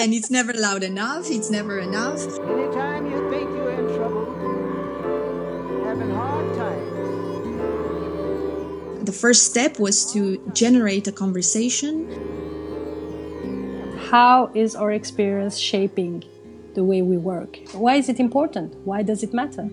and it's never loud enough. It's never enough. Anytime you think you're in trouble, having hard times. The first step was to generate a conversation. How is our experience shaping the way we work? Why is it important? Why does it matter?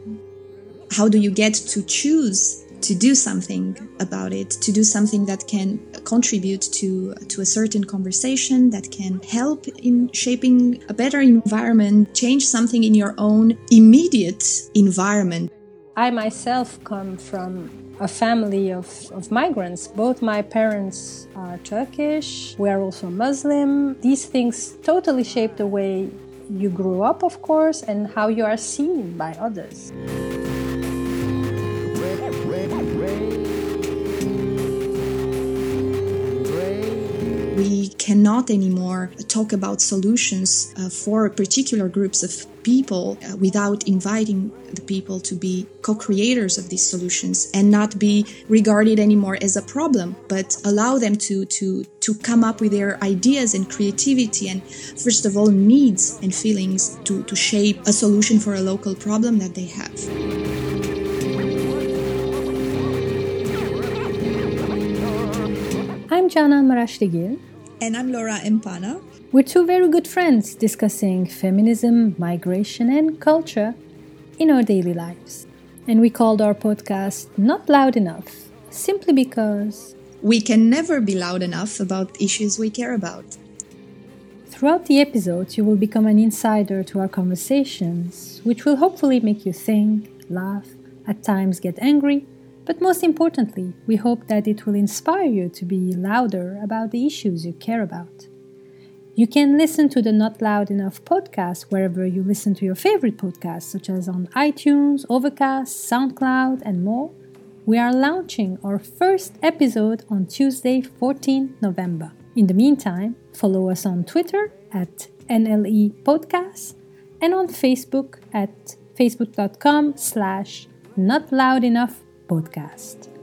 How do you get to choose to do something about it, to do something that can contribute to, to a certain conversation, that can help in shaping a better environment, change something in your own immediate environment. I myself come from a family of, of migrants. Both my parents are Turkish, we are also Muslim. These things totally shape the way you grew up, of course, and how you are seen by others. We cannot anymore talk about solutions uh, for particular groups of people uh, without inviting the people to be co creators of these solutions and not be regarded anymore as a problem, but allow them to, to, to come up with their ideas and creativity and, first of all, needs and feelings to, to shape a solution for a local problem that they have. I'm Jana Marashligil. And I'm Laura Empana. We're two very good friends discussing feminism, migration, and culture in our daily lives. And we called our podcast Not Loud Enough, simply because we can never be loud enough about issues we care about. Throughout the episodes, you will become an insider to our conversations, which will hopefully make you think, laugh, at times get angry, but most importantly, we hope that it will inspire you to be louder about the issues you care about. You can listen to the Not Loud Enough podcast wherever you listen to your favorite podcasts, such as on iTunes, Overcast, SoundCloud, and more. We are launching our first episode on Tuesday, 14 November. In the meantime, follow us on Twitter at NLE Podcast and on Facebook at facebook.com slash not loud enough podcast.